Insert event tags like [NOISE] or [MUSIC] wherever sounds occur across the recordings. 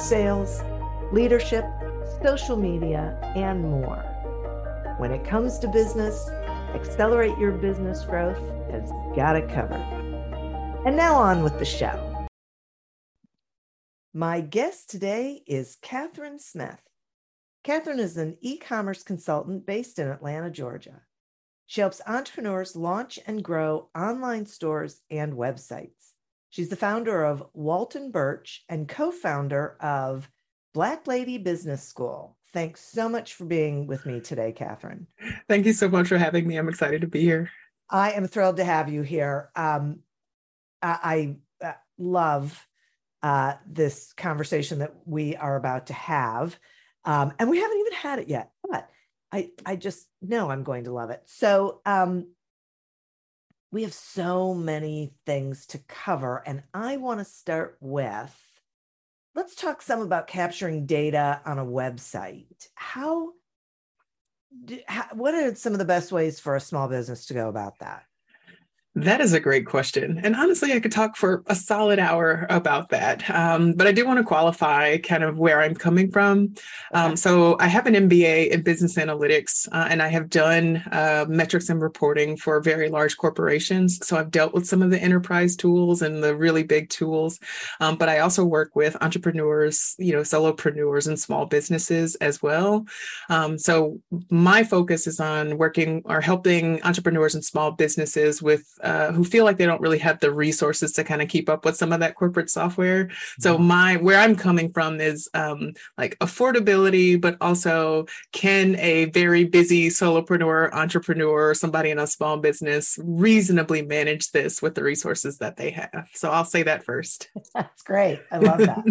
sales, leadership, social media, and more. When it comes to business, Accelerate Your Business Growth has got it covered. And now on with the show. My guest today is Kathryn Smith. Kathryn is an e commerce consultant based in Atlanta, Georgia. She helps entrepreneurs launch and grow online stores and websites. She's the founder of Walton Birch and co founder of Black Lady Business School. Thanks so much for being with me today, Kathryn. Thank you so much for having me. I'm excited to be here. I am thrilled to have you here. Um, I, I uh, love uh, this conversation that we are about to have. Um, and we haven't even had it yet, but I, I just know I'm going to love it. So, um, we have so many things to cover, and I want to start with let's talk some about capturing data on a website. How, how, what are some of the best ways for a small business to go about that? That is a great question. And honestly, I could talk for a solid hour about that. Um, but I do want to qualify kind of where I'm coming from. Um, so I have an MBA in business analytics, uh, and I have done uh, metrics and reporting for very large corporations. So I've dealt with some of the enterprise tools and the really big tools. Um, but I also work with entrepreneurs, you know, solopreneurs and small businesses as well. Um, so my focus is on working or helping entrepreneurs and small businesses with uh, who feel like they don't really have the resources to kind of keep up with some of that corporate software. So mm-hmm. my where I'm coming from is um, like affordability, but also can a very busy solopreneur, entrepreneur, somebody in a small business reasonably manage this with the resources that they have? So I'll say that first. [LAUGHS] That's great. I love that.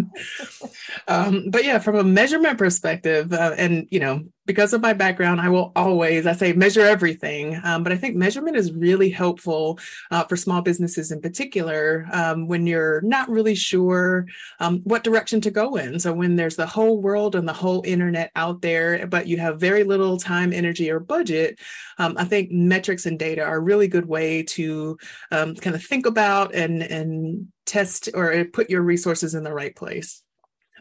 [LAUGHS] um, but yeah, from a measurement perspective, uh, and you know, because of my background, I will always, I say, measure everything. Um, but I think measurement is really helpful uh, for small businesses in particular um, when you're not really sure um, what direction to go in. So when there's the whole world and the whole internet out there, but you have very little time, energy, or budget, um, I think metrics and data are a really good way to um, kind of think about and and test or put your resources in the right place.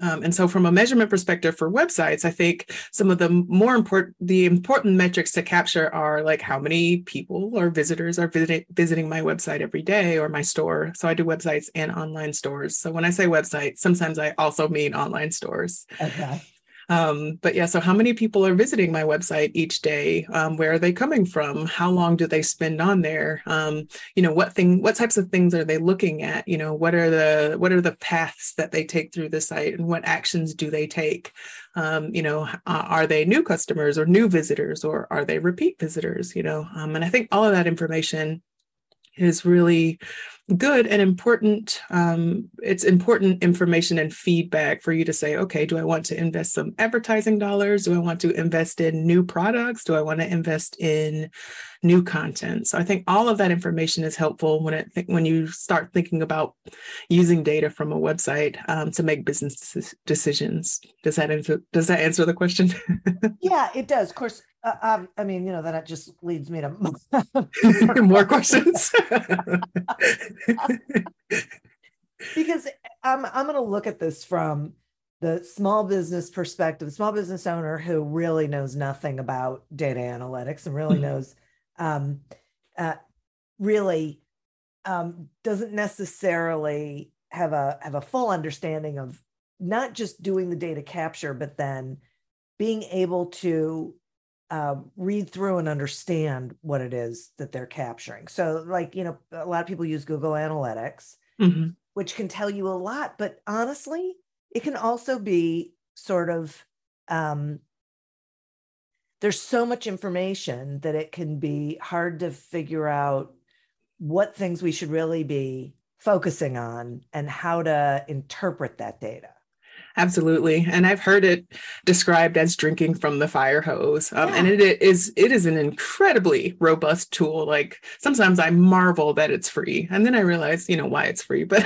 Um, and so from a measurement perspective for websites, I think some of the more important, the important metrics to capture are like how many people or visitors are visiting, visiting my website every day or my store. So I do websites and online stores. So when I say website, sometimes I also mean online stores. Okay. Um, but yeah, so how many people are visiting my website each day? Um, where are they coming from? How long do they spend on there? Um, you know, what thing, what types of things are they looking at? You know, what are the what are the paths that they take through the site, and what actions do they take? Um, you know, are they new customers or new visitors, or are they repeat visitors? You know, um, and I think all of that information is really good and important um, it's important information and feedback for you to say okay do i want to invest some advertising dollars? Do i want to invest in new products? Do i want to invest in new content? So i think all of that information is helpful when it when you start thinking about using data from a website um, to make business decisions. Does that answer does that answer the question? [LAUGHS] Yeah it does. Of course uh, um, I mean, you know, then it just leads me to [LAUGHS] [LAUGHS] more questions. [LAUGHS] because I'm I'm going to look at this from the small business perspective, small business owner who really knows nothing about data analytics and really mm-hmm. knows, um, uh, really um, doesn't necessarily have a have a full understanding of not just doing the data capture, but then being able to uh, read through and understand what it is that they're capturing. So, like, you know, a lot of people use Google Analytics, mm-hmm. which can tell you a lot, but honestly, it can also be sort of, um, there's so much information that it can be hard to figure out what things we should really be focusing on and how to interpret that data. Absolutely, and I've heard it described as drinking from the fire hose, um, yeah. and it is it is an incredibly robust tool. Like sometimes I marvel that it's free, and then I realize you know why it's free. [LAUGHS] But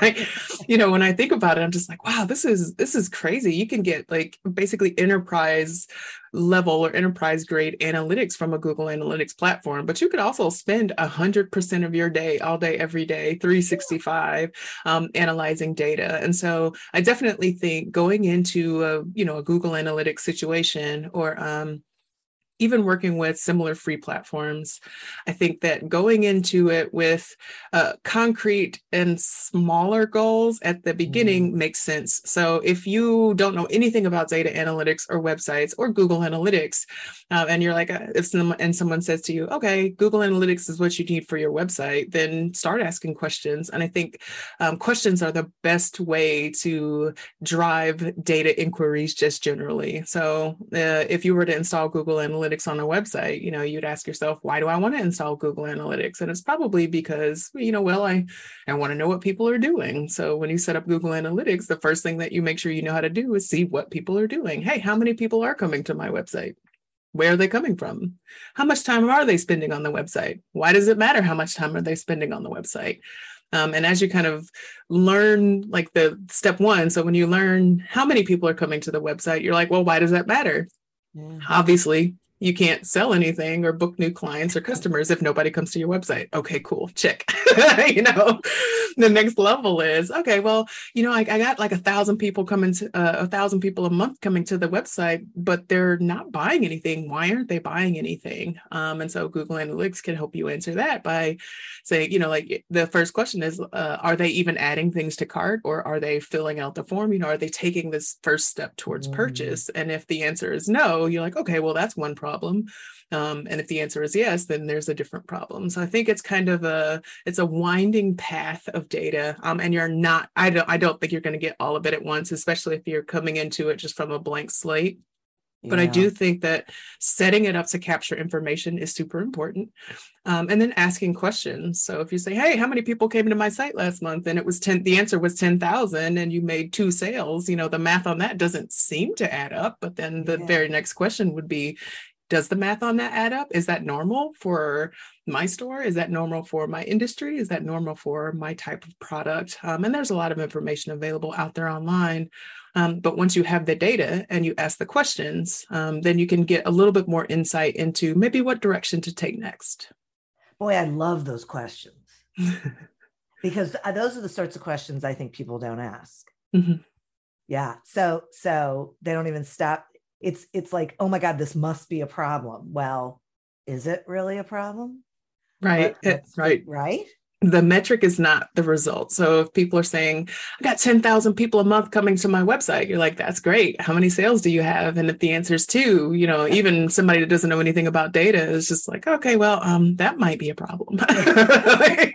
like, you know when I think about it, I'm just like, wow, this is this is crazy. You can get like basically enterprise level or enterprise grade analytics from a Google Analytics platform, but you could also spend 100% of your day, all day, every day, 365, um, analyzing data. And so I definitely think going into a, you know, a Google Analytics situation or, um, even working with similar free platforms, I think that going into it with uh, concrete and smaller goals at the beginning mm. makes sense. So if you don't know anything about data analytics or websites or Google Analytics, uh, and you're like, uh, if someone and someone says to you, okay, Google Analytics is what you need for your website, then start asking questions. And I think um, questions are the best way to drive data inquiries just generally. So uh, if you were to install Google Analytics analytics on a website you know you'd ask yourself why do i want to install google analytics? And it's probably because you know well i i want to know what people are doing. So when you set up google analytics the first thing that you make sure you know how to do is see what people are doing. Hey how many people are coming to my website? Where are they coming from? How much time are they spending on the website? Why does it matter how much time are they spending on the website? Um, and as you kind of learn like the step one so when you learn how many people are coming to the website you're like well why does that matter? Yeah. obviously you can't sell anything or book new clients or customers if nobody comes to your website. Okay, cool, check. [LAUGHS] you know, the next level is okay. Well, you know, I, I got like a thousand people coming to uh, a thousand people a month coming to the website, but they're not buying anything. Why aren't they buying anything? Um, and so Google Analytics can help you answer that by saying, you know, like the first question is, uh, are they even adding things to cart or are they filling out the form? You know, are they taking this first step towards mm. purchase? And if the answer is no, you're like, okay, well, that's one problem problem um, and if the answer is yes then there's a different problem so i think it's kind of a it's a winding path of data um, and you're not i don't i don't think you're going to get all of it at once especially if you're coming into it just from a blank slate but yeah. I do think that setting it up to capture information is super important. Um, and then asking questions. So if you say, hey, how many people came to my site last month? And it was 10, the answer was 10,000 and you made two sales, you know, the math on that doesn't seem to add up. But then the yeah. very next question would be, does the math on that add up? Is that normal for my store? Is that normal for my industry? Is that normal for my type of product? Um, and there's a lot of information available out there online. Um, but once you have the data and you ask the questions, um, then you can get a little bit more insight into maybe what direction to take next. Boy, I love those questions [LAUGHS] because uh, those are the sorts of questions I think people don't ask. Mm-hmm. Yeah. So, so they don't even stop it's it's like oh my god this must be a problem. Well is it really a problem? Right. Right. right the metric is not the result. So if people are saying, I got 10,000 people a month coming to my website, you're like, that's great. How many sales do you have? And if the answer is two, you know, even somebody that doesn't know anything about data is just like, okay, well, um, that might be a problem. [LAUGHS] that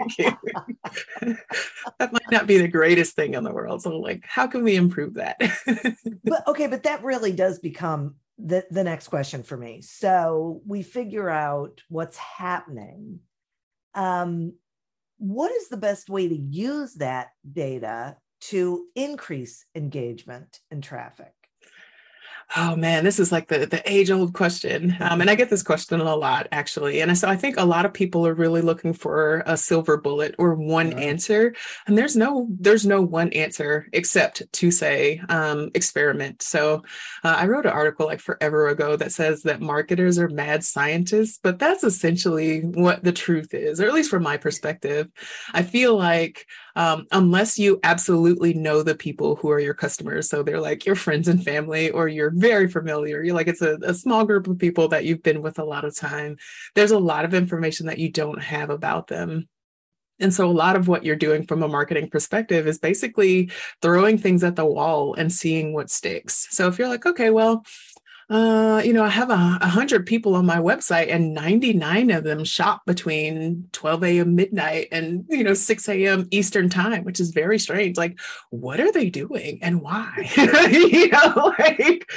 might not be the greatest thing in the world. So like, how can we improve that? [LAUGHS] but okay, but that really does become the, the next question for me. So we figure out what's happening. Um, what is the best way to use that data to increase engagement and traffic? Oh man, this is like the the age old question, um, and I get this question a lot actually. And so I think a lot of people are really looking for a silver bullet or one right. answer, and there's no there's no one answer except to say um, experiment. So uh, I wrote an article like forever ago that says that marketers are mad scientists, but that's essentially what the truth is, or at least from my perspective. I feel like um, unless you absolutely know the people who are your customers. So they're like your friends and family, or you're very familiar. You're like, it's a, a small group of people that you've been with a lot of time. There's a lot of information that you don't have about them And so a lot of what you're doing from a marketing perspective is basically throwing things at the wall and seeing what sticks. So if you're like, okay, well, uh, you know, I have a, a hundred people on my website and 99 of them shop between 12 a.m. midnight and, you know, 6 a.m. Eastern time, which is very strange. Like, what are they doing and why? [LAUGHS] you know, [LAUGHS] like,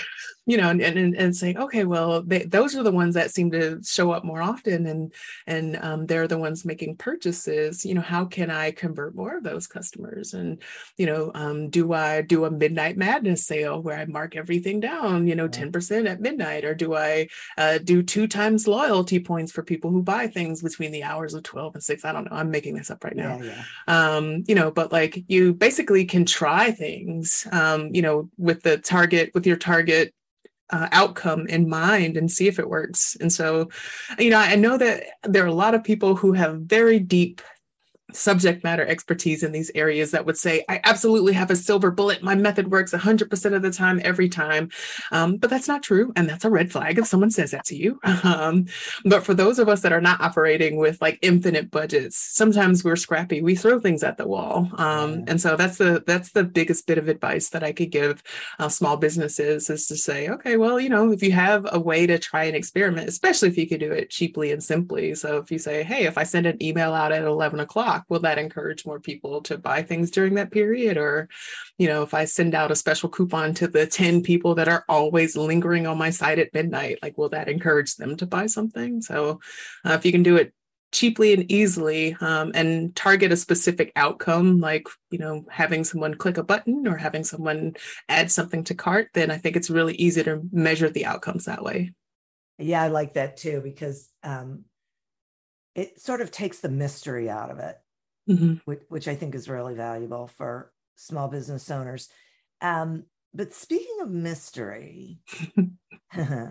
you know, and, and, and saying, okay, well, they, those are the ones that seem to show up more often and, and um, they're the ones making purchases, you know, how can I convert more of those customers? And, you know, um, do I do a midnight madness sale where I mark everything down, you know, 10% at midnight, or do I uh, do two times loyalty points for people who buy things between the hours of 12 and six? I don't know. I'm making this up right now. Yeah, yeah. Um, you know, but like you basically can try things, um, you know, with the target, with your target uh, outcome in mind and see if it works. And so, you know, I know that there are a lot of people who have very deep subject matter expertise in these areas that would say, I absolutely have a silver bullet. My method works 100% of the time, every time. Um, but that's not true. And that's a red flag if someone says that to you. [LAUGHS] Um, but for those of us that are not operating with like infinite budgets, sometimes we're scrappy. We throw things at the wall. Um, and so that's the, that's the biggest bit of advice that I could give uh, small businesses is to say, okay, well, you know, if you have a way to try an experiment, especially if you could do it cheaply and simply. So if you say, hey, if I send an email out at 11 o'clock, will that encourage more people to buy things during that period? Or you know if i send out a special coupon to the 10 people that are always lingering on my site at midnight like will that encourage them to buy something? So uh, if you can do it cheaply and easily um, and target a specific outcome like you know having someone click a button or having someone add something to cart then i think it's really easy to measure the outcomes that way. Yeah i like that too because um, it sort of takes the mystery out of it mm-hmm. which, which, I think is really valuable for small business owners. Um, but speaking of mystery, [LAUGHS] [LAUGHS] I,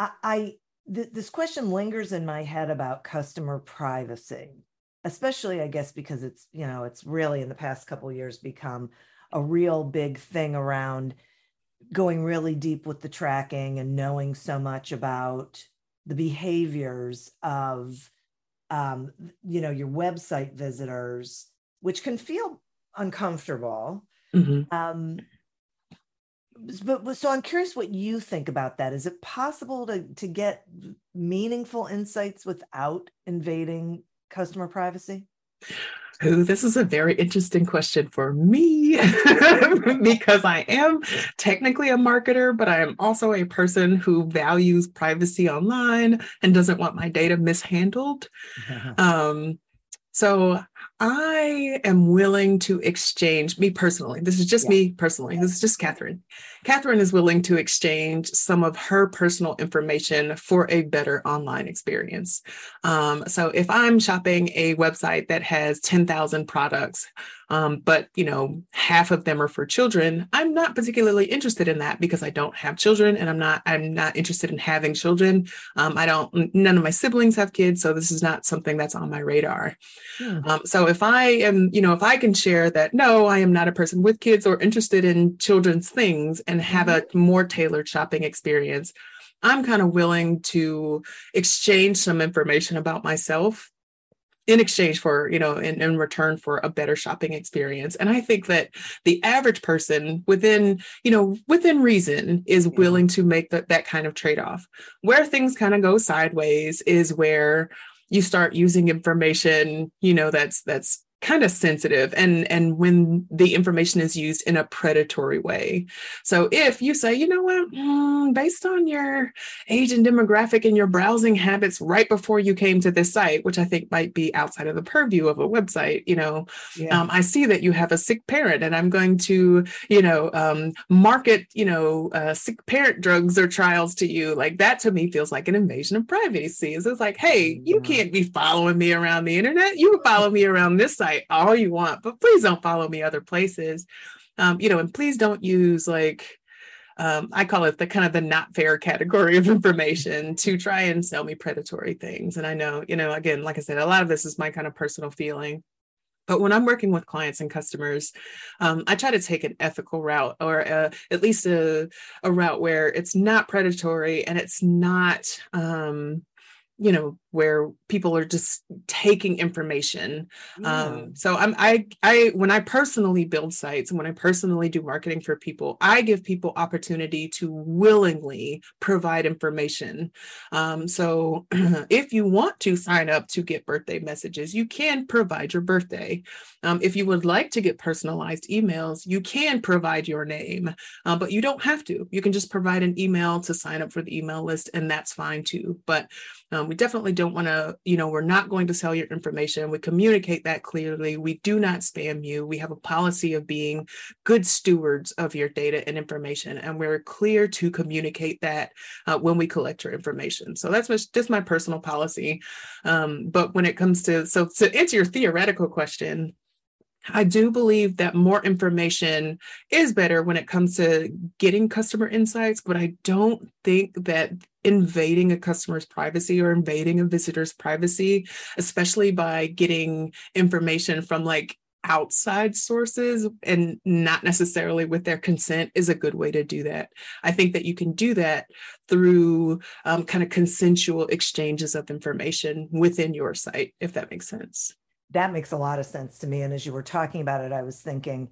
I th- this question lingers in my head about customer privacy, especially I guess because it's you know it's really in the past couple years become a real big thing around going really deep with the tracking and knowing so much about the behaviors of um, you know your website visitors which can feel uncomfortable mm-hmm. um, but so i'm curious what you think about that is it possible to to get meaningful insights without invading customer privacy Ooh, this is a very interesting question for me [LAUGHS] because I am technically a marketer, but I am also a person who values privacy online and doesn't want my data mishandled. [LAUGHS] um, so I am willing to exchange, me personally, this is just yeah. me personally, this is just Kathryn. Kathryn is willing to exchange some of her personal information for a better online experience. Um, so if I'm shopping a website that has 10,000 products, um, but you know half of them are for children i'm not particularly interested in that because i don't have children and i'm not i'm not interested in having children um, i don't none of my siblings have kids so this is not something that's on my radar hmm. um, so if i am you know if i can share that no i am not a person with kids or interested in children's things and have mm-hmm. a more tailored shopping experience i'm kind of willing to exchange some information about myself in exchange for you know in, in return for a better shopping experience. And i think that the average person within you know within reason is willing to make that that kind of trade-off. Where things kind of go sideways is where you start using information you know that's that's kind of sensitive and and when the information is used in a predatory way. So if you say you know what? Mm, based on your age and demographic and your browsing habits right before you came to this site which i think might be outside of the purview of a website you know yeah. um, i see that you have a sick parent and i'm going to you know um, market you know uh, sick parent drugs or trials to you. Like that to me feels like an invasion of privacy. So it's like hey you can't be following me around the internet. You follow me around this site all you want, but please don't follow me other places. Um, you know, and please don't use like um, I call it the kind of the not fair category [LAUGHS] of information to try and sell me predatory things. And I know, you know, again, like I said, a lot of this is my kind of personal feeling. But when I'm working with clients and customers, um, I try to take an ethical route or uh, at least a, a route where it's not predatory and it's not um, you know where people are just taking information. Yeah. um so i'm i i when i personally build sites and when i personally do marketing for people i give people opportunity to willingly provide information. Um so [CLEARS THROAT] if you want to sign up to get birthday messages you can provide your birthday. Um, if you would like to get personalized emails you can provide your name uh, but you don't have to. You can just provide an email to sign up for the email list and that's fine too. But um, we definitely don't want to, you know, we're not going to sell your information. We communicate that clearly. We do not spam you. We have a policy of being good stewards of your data and information, and we're clear to communicate that uh, when we collect your information. So that's just my personal policy. Um, but when it comes to, so to answer your theoretical question, I do believe that more information is better when it comes to getting customer insights, but I don't think that invading a customer's privacy or invading a visitor's privacy, especially by getting information from like outside sources and not necessarily with their consent is a good way to do that. I think that you can do that through um, kind of consensual exchanges of information within your site, if that makes sense that makes a lot of sense to me. And as you were talking about it, I was thinking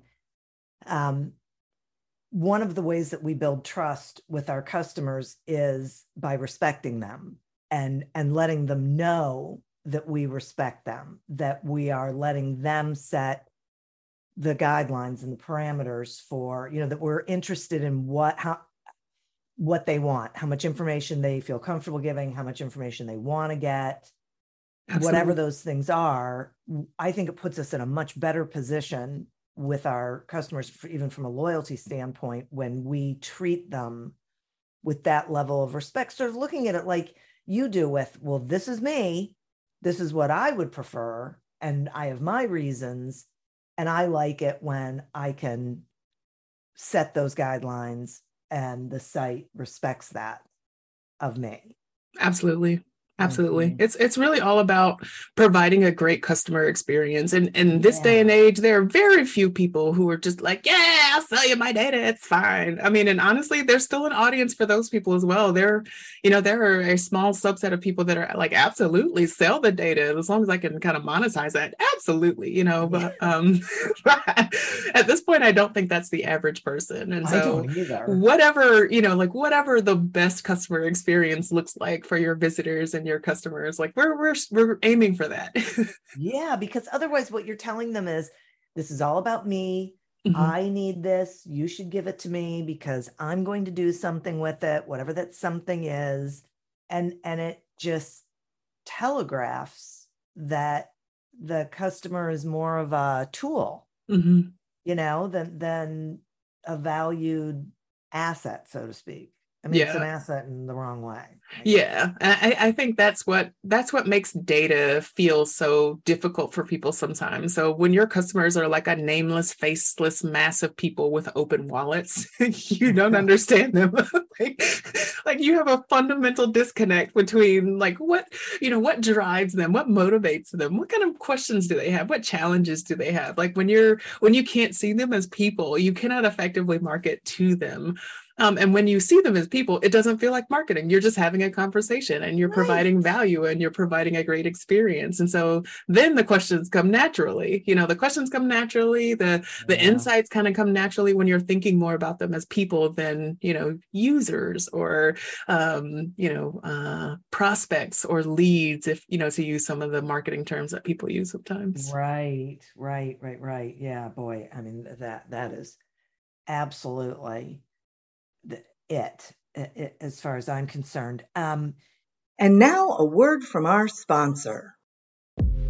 um, one of the ways that we build trust with our customers is by respecting them and and letting them know that we respect them, that we are letting them set the guidelines and the parameters for, you know, that we're interested in what how what they want, how much information they feel comfortable giving, how much information they want to get Absolutely. whatever those things are, I think it puts us in a much better position with our customers, even from a loyalty standpoint, when we treat them with that level of respect. Sort of looking at it like you do with, well, this is me, this is what I would prefer, and I have my reasons. And I like it when I can set those guidelines and the site respects that of me. Absolutely. Absolutely. Mm-hmm. It's it's really all about providing a great customer experience. And in this yeah. day and age, there are very few people who are just like, yeah, I'll sell you my data. It's fine. I mean, and honestly, there's still an audience for those people as well. There, you know, there are a small subset of people that are like, absolutely sell the data as long as I can kind of monetize that. Absolutely, you know, but um [LAUGHS] at this point, I don't think that's the average person. And so whatever, you know, like whatever the best customer experience looks like for your visitors and your customers like we're we're we're aiming for that. [LAUGHS] Yeah because otherwise what you're telling them is this is all about me. Mm-hmm. i need this. You should give it to me because i'm going to do something with it whatever that something is. And and it just telegraphs that the customer is more of a tool mm-hmm. you know than than a valued asset so to speak I mean, yeah. it's an asset in the wrong way. Yeah, I, I think that's what that's what makes data feel so difficult for people sometimes. So when your customers are like a nameless, faceless mass of people with open wallets, [LAUGHS] you don't understand them. [LAUGHS] like, like you have a fundamental disconnect between like what you know what drives them, what motivates them, what kind of questions do they have, what challenges do they have. Like when you're when you can't see them as people, you cannot effectively market to them. Um, and when you see them as people, it doesn't feel like marketing. You're just having a conversation and you're right. providing value and you're providing a great experience. And so then the questions come naturally. You know, the questions come naturally, the the yeah. insights kind of come naturally when you're thinking more about them as people than, you know, users or um, you know, uh prospects or leads, if you know, to use some of the marketing terms that people use sometimes. Right, right, right, right. Yeah, boy. I mean that that is absolutely it, it as far as I'm concerned. Um, and now a word from our sponsor.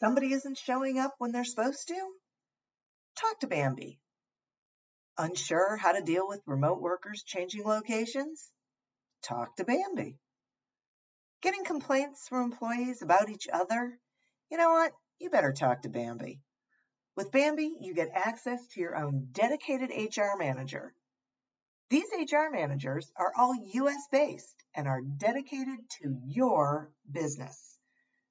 Somebody isn't showing up when they're supposed to? Talk to Bambee. Unsure how to deal with remote workers changing locations? Talk to Bambee. Getting complaints from employees about each other? You know what? You better talk to Bambee. With Bambee, you get access to your own dedicated HR manager. These HR managers are all US based and are dedicated to your business.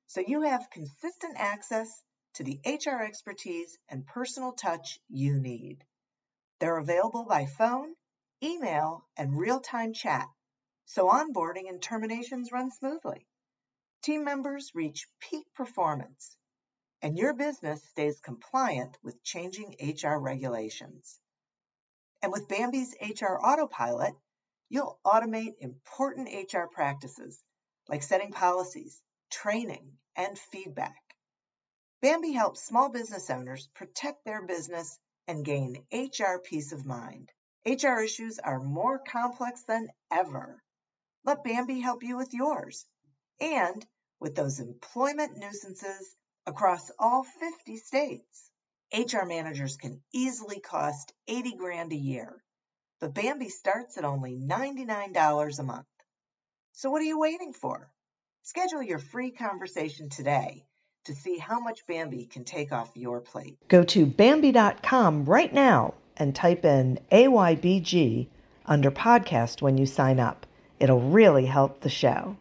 So you have consistent access to the HR expertise and personal touch you need. They're available by phone, email, and real time chat, so onboarding and terminations run smoothly. Team members reach peak performance, and your business stays compliant with changing HR regulations. And with Bambee's HR Autopilot, you'll automate important HR practices like setting policies, training, and feedback. Bambee helps small business owners protect their business and gain HR peace of mind. HR issues are more complex than ever. Let Bambee help you with yours. And with those employment nuisances across all 50 states, HR managers can easily cost 80 grand a year. But Bambee starts at only $99 a month. So what are you waiting for? Schedule your free conversation today to see how much Bambee can take off your plate. Go to Bambee.com right now and type in AYBG under podcast when you sign up. It'll really help the show.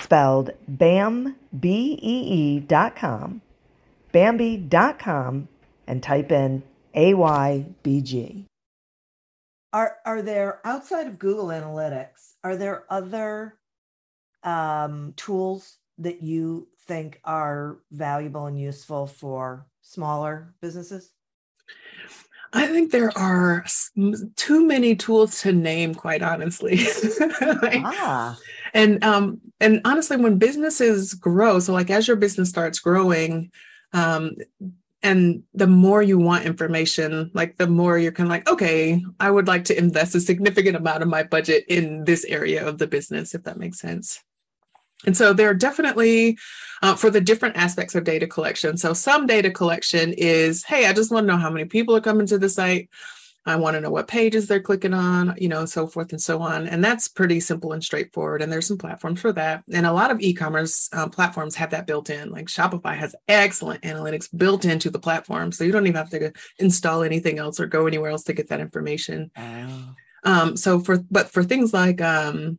Spelled BAM, B-E-E dot com, Bambee.com, and type in AYBG. Are, are there, outside of Google Analytics, are there other um, tools that you think are valuable and useful for smaller businesses? I think there are too many tools to name, quite honestly. [LAUGHS] like, ah. And um, and honestly, when businesses grow, so like as your business starts growing, um, and the more you want information, like the more you're kind of like, okay, I would like to invest a significant amount of my budget in this area of the business, if that makes sense. And so there are definitely uh, for the different aspects of data collection. So some data collection is, hey, I just want to know how many people are coming to the site. I want to know what pages they're clicking on, you know, so forth and so on. And that's pretty simple and straightforward. And there's some platforms for that. And a lot of e-commerce um, platforms have that built in. Like Shopify has excellent analytics built into the platform, so you don't even have to install anything else or go anywhere else to get that information. Um, so for but for things like um,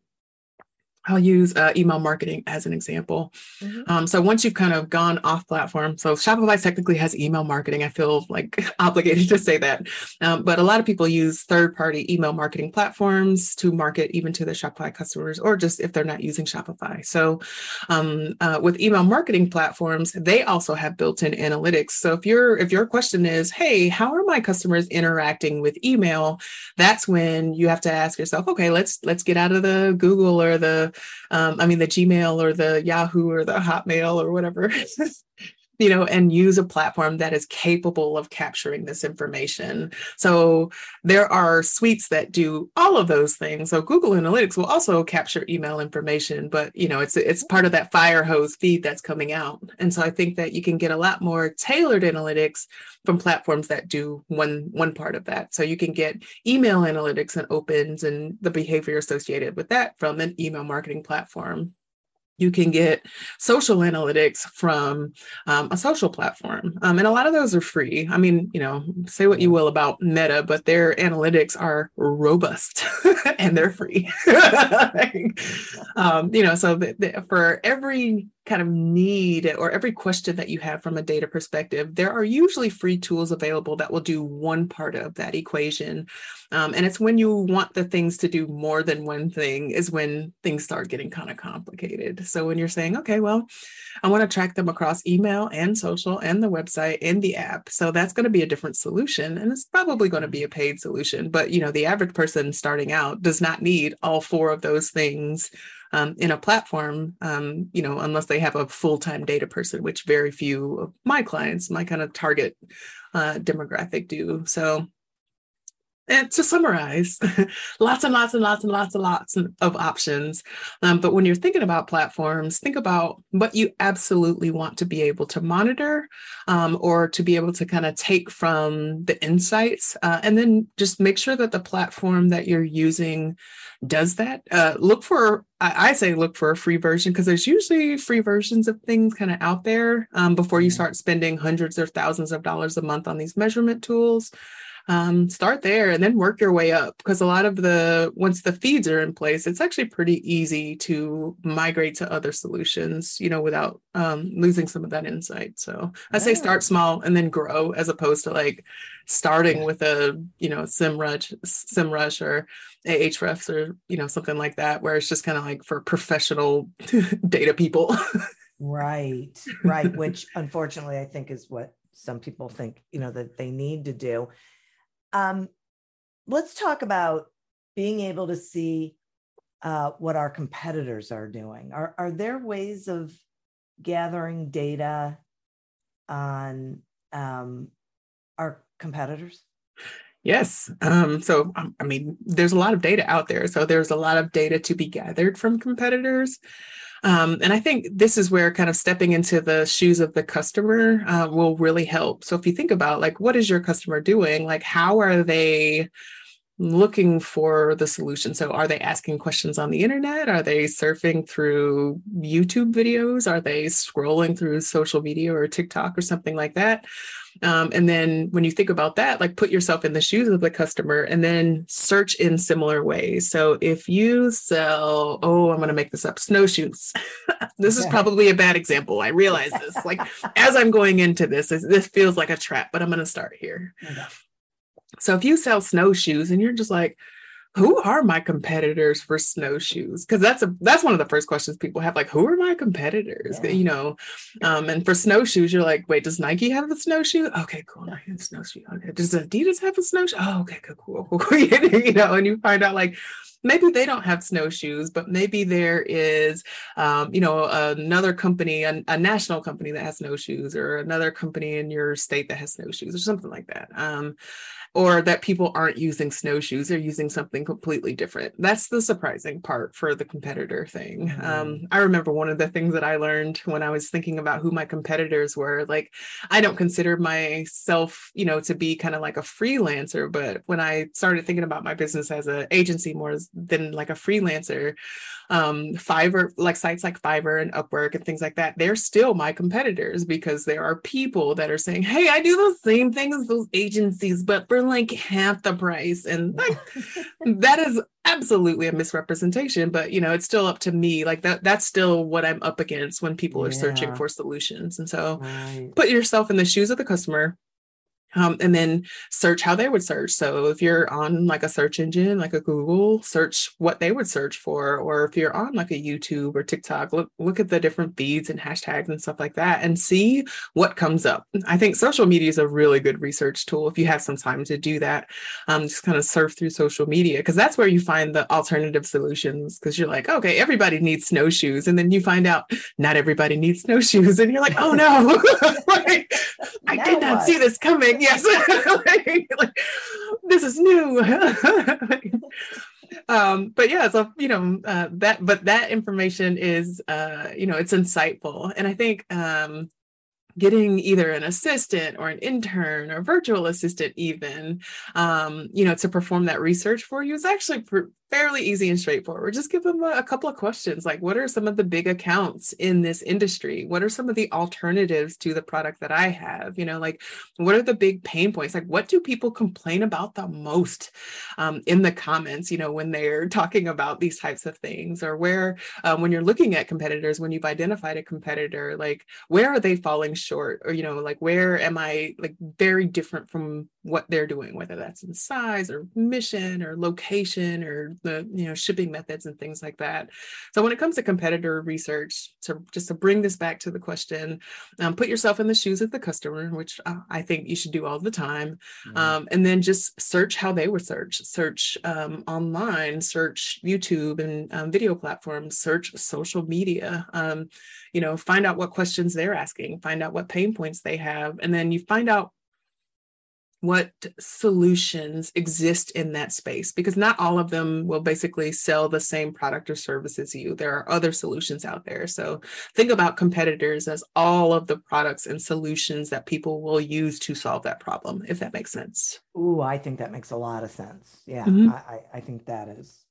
I'll use uh, email marketing as an example. Mm-hmm. Um, so once you've kind of gone off platform, so Shopify technically has email marketing. I feel like [LAUGHS] obligated to say that, um, but a lot of people use third-party email marketing platforms to market even to their Shopify customers, or just if they're not using Shopify. So um, uh, with email marketing platforms, they also have built-in analytics. So if your if your question is, hey, how are my customers interacting with email? That's when you have to ask yourself, okay, let's let's get out of the Google or the um, I mean, the Gmail or the Yahoo or the Hotmail or whatever, [LAUGHS] you know, and use a platform that is capable of capturing this information. So there are suites that do all of those things. So Google Analytics will also capture email information, but you know, it's it's part of that fire hose feed that's coming out. And so I think that you can get a lot more tailored analytics from platforms that do one one part of that. So you can get email analytics and opens and the behavior associated with that from an email marketing platform you can get social analytics from um, a social platform um, and a lot of those are free. I mean you know say what you will about meta but their analytics are robust [LAUGHS] and they're free. [LAUGHS] Um, you know so the, the, for every kind of need or every question that you have from a data perspective, there are usually free tools available that will do one part of that equation. Um, and it's when you want the things to do more than one thing is when things start getting kind of complicated. So when you're saying, okay, well, I want to track them across email and social and the website and the app. So that's going to be a different solution. And it's probably going to be a paid solution. But you know, the average person starting out does not need all four of those things um, in a platform, um, you know, unless they have a full time data person, which very few of my clients, my kind of target uh, demographic do. So and to summarize, [LAUGHS] lots and lots and lots and lots and lots of options. Um, but when you're thinking about platforms, think about what you absolutely want to be able to monitor um, or to be able to kind of take from the insights. Uh, and then just make sure that the platform that you're using does that. Uh, look for, I, say, look for a free version because there's usually free versions of things kind of out there um, before you start spending hundreds or thousands of dollars a month on these measurement tools um, start there and then work your way up because a lot of the once the feeds are in place it's actually pretty easy to migrate to other solutions you know without um, losing some of that insight. So i say start small and then grow as opposed to like starting with a you know SEMrush SEMrush or ahrefs or you know something like that where it's just kind of like for professional [LAUGHS] data people. Right [LAUGHS] right which unfortunately i think is what some people think you know that they need to do um, let's talk about being able to see uh, what our competitors are doing. Are, are there ways of gathering data on um, our competitors? Yes. Um, so, um, I mean, there's a lot of data out there. So, there's a lot of data to be gathered from competitors. Um, and I think this is where kind of stepping into the shoes of the customer uh, will really help. So if you think about like, what is your customer doing? Like, how are they looking for the solution? So are they asking questions on the internet? Are they surfing through YouTube videos? Are they scrolling through social media or TikTok or something like that? Um, and then when you think about that, like put yourself in the shoes of the customer and then search in similar ways. So if you sell, oh, I'm going to make this up, snowshoes. [LAUGHS] this is probably a bad example. I realize [LAUGHS] this. Like as I'm going into this, this feels like a trap, but I'm going to start here. Okay. So if you sell snowshoes and you're just like, who are my competitors for snowshoes because that's a that's one of the first questions people have like who are my competitors yeah. you know um and for snowshoes you're like wait does nike have a snowshoe okay cool nike has a snowshoe okay does adidas have a snowshoe oh okay cool cool, cool, cool. [LAUGHS] you know and you find out like maybe they don't have snowshoes, but maybe there is, um, you know, another company, a, a, national company that has snowshoes, or another company in your state that has snowshoes, or something like that. Um, or that people aren't using snowshoes, they're using something completely different. That's the surprising part for the competitor thing. Mm-hmm. Um, I remember one of the things that I learned when I was thinking about who my competitors were. Like, I don't consider myself, you know, to be kind of like a freelancer, but when I started thinking about my business as an agency more than like a freelancer, um, Fiverr, like sites like Fiverr and Upwork and things like that, they're still my competitors because there are people that are saying, Hey, I do the same thing as those agencies, but for like half the price. And like [LAUGHS] that is absolutely a misrepresentation, but you know, it's still up to me. Like that, that's still what I'm up against when people are yeah. searching for solutions. And so right. put yourself in the shoes of the customer um, and then search how they would search. So if you're on like a search engine, like a Google, search what they would search for. Or if you're on like a YouTube or TikTok, look look at the different feeds and hashtags and stuff like that, and see what comes up. I think social media is a really good research tool if you have some time to do that. Um, just kind of surf through social media because that's where you find the alternative solutions. Because you're like, okay, everybody needs snowshoes, and then you find out not everybody needs snowshoes, and you're like, oh no, [LAUGHS] like, I did not what? see this coming yes. Like, [LAUGHS] like, this is new. [LAUGHS] Um but yeah so you know uh, that but that information is uh you know it's insightful. And i think um getting either an assistant or an intern or virtual assistant even um, you know to perform that research for you is actually pr- fairly easy and straightforward. Just give them a, a, couple of questions like, what are some of the big accounts in this industry? What are some of the alternatives to the product that I have? You know, like, what are the big pain points? Like, what do people complain about the most um, in the comments, you know, when they're [LAUGHS] talking about these types of things? Or where, um, when you're looking at competitors, when you've identified a competitor, like, where are they falling short? Or, you know, like, where am I like very different from what they're doing, whether that's in size or mission or location or the you know shipping methods and things like that. So when it comes to competitor research, to just to bring this back to the question, um, put yourself in the shoes of the customer, which uh, I think you should do all the time, mm-hmm. um, and then just search how they would search, search um, online, search YouTube and um, video platforms, search social media. Um, you know, find out what questions they're asking, find out what pain points they have, and then you find out what solutions exist in that space because not all of them will basically sell the same product or service as you. There are other solutions out there. So think about competitors as all of the products and solutions that people will use to solve that problem if that makes sense. Ooh, i think that makes a lot of sense. Yeah mm-hmm. I, I think that is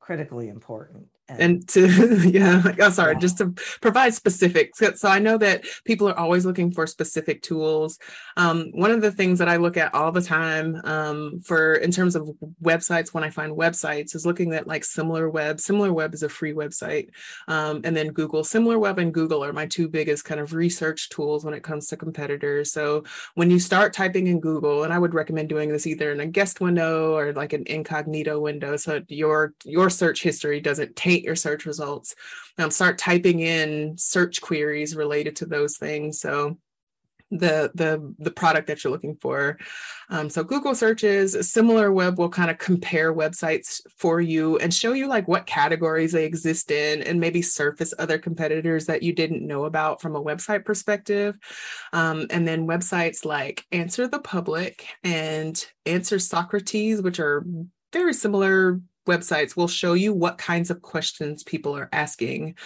critically important and to [LAUGHS] yeah oh, sorry yeah. just to provide specifics so i know that people are always looking for specific tools. Um, one of the things that i look at all the time um, for in terms of websites when i find websites is looking at like SimilarWeb similar web is a free website um, and then google. SimilarWeb and google are my two biggest kind of research tools when it comes to competitors. So when you start typing in google and i would recommend doing this either in a guest window or like an incognito window so your your search history doesn't your search results. Um, start typing in search queries related to those things. So the the the product that you're looking for. Um, so Google searches, SimilarWeb will kind of compare websites for you and show you like what categories they exist in, and maybe surface other competitors that you didn't know about from a website perspective. Um, and then websites like Answer the Public and Answer Socrates, which are very similar websites will show you what kinds of questions people are asking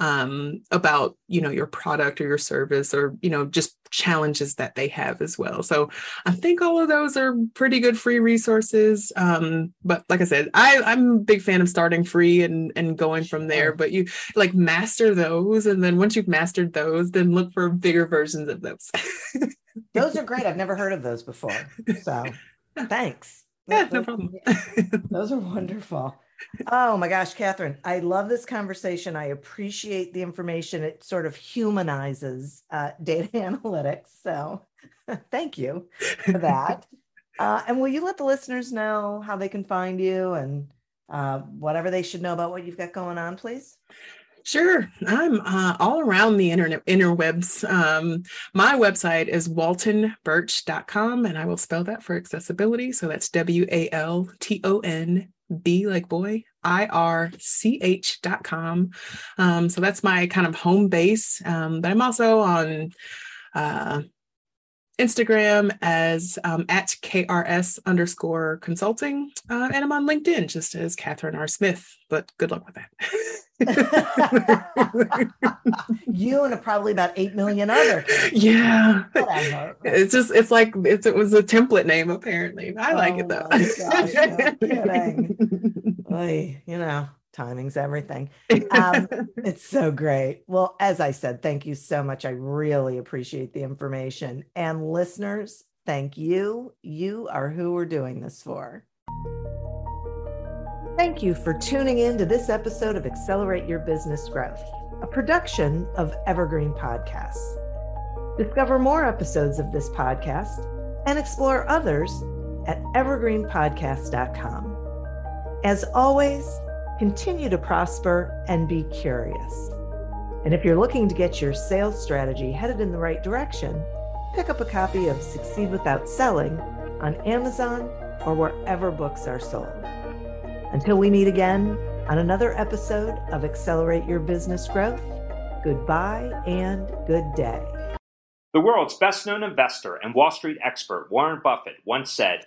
um, about you know your product or your service or you know just challenges that they have as well. So i think all of those are pretty good free resources. Um, but like i said I, i'm a big fan of starting free and and going from there. But you like master those and then once you've mastered those then look for bigger versions of those. [LAUGHS] Those are great. I've never heard of those before. So thanks yeah, no problem. Those are wonderful. Oh my gosh, Kathryn, I love this conversation. I appreciate the information. It sort of humanizes uh, data [LAUGHS] analytics. So [LAUGHS] thank you for that. Uh, and will you let the listeners know how they can find you and uh, whatever they should know about what you've got going on, please? Sure. I'm uh, all around the internet interwebs. Um, my website is waltonbirch.com, and I will spell that for accessibility. So that's W A L T O N B like boy, I R C H dot com. Um, so that's my kind of home base. Um, but I'm also on uh, Instagram as um, at KRS underscore consulting. Uh, and I'm on LinkedIn just as Kathryn R. Smith, but good luck with that. [LAUGHS] you and probably about 8 million other. [LAUGHS] Yeah. Whatever. It's just, it's like, it's, it was a template name apparently. I oh like it though. Gosh, no. [LAUGHS] You know, timing's everything. Um, [LAUGHS] it's so great. Well, as I said, thank you so much. I really appreciate the information. And listeners, thank you. You are who we're doing this for. Thank you for tuning in to this episode of Accelerate Your Business Growth, a production of Evergreen Podcasts. Discover more episodes of this podcast and explore others at evergreenpodcast.com. As always, continue to prosper and be curious. And if you're looking to get your sales strategy headed in the right direction, pick up a copy of Succeed Without Selling on Amazon or wherever books are sold. Until we meet again on another episode of Accelerate Your Business Growth, goodbye and good day. The world's best known investor and Wall Street expert, Warren Buffett, once said,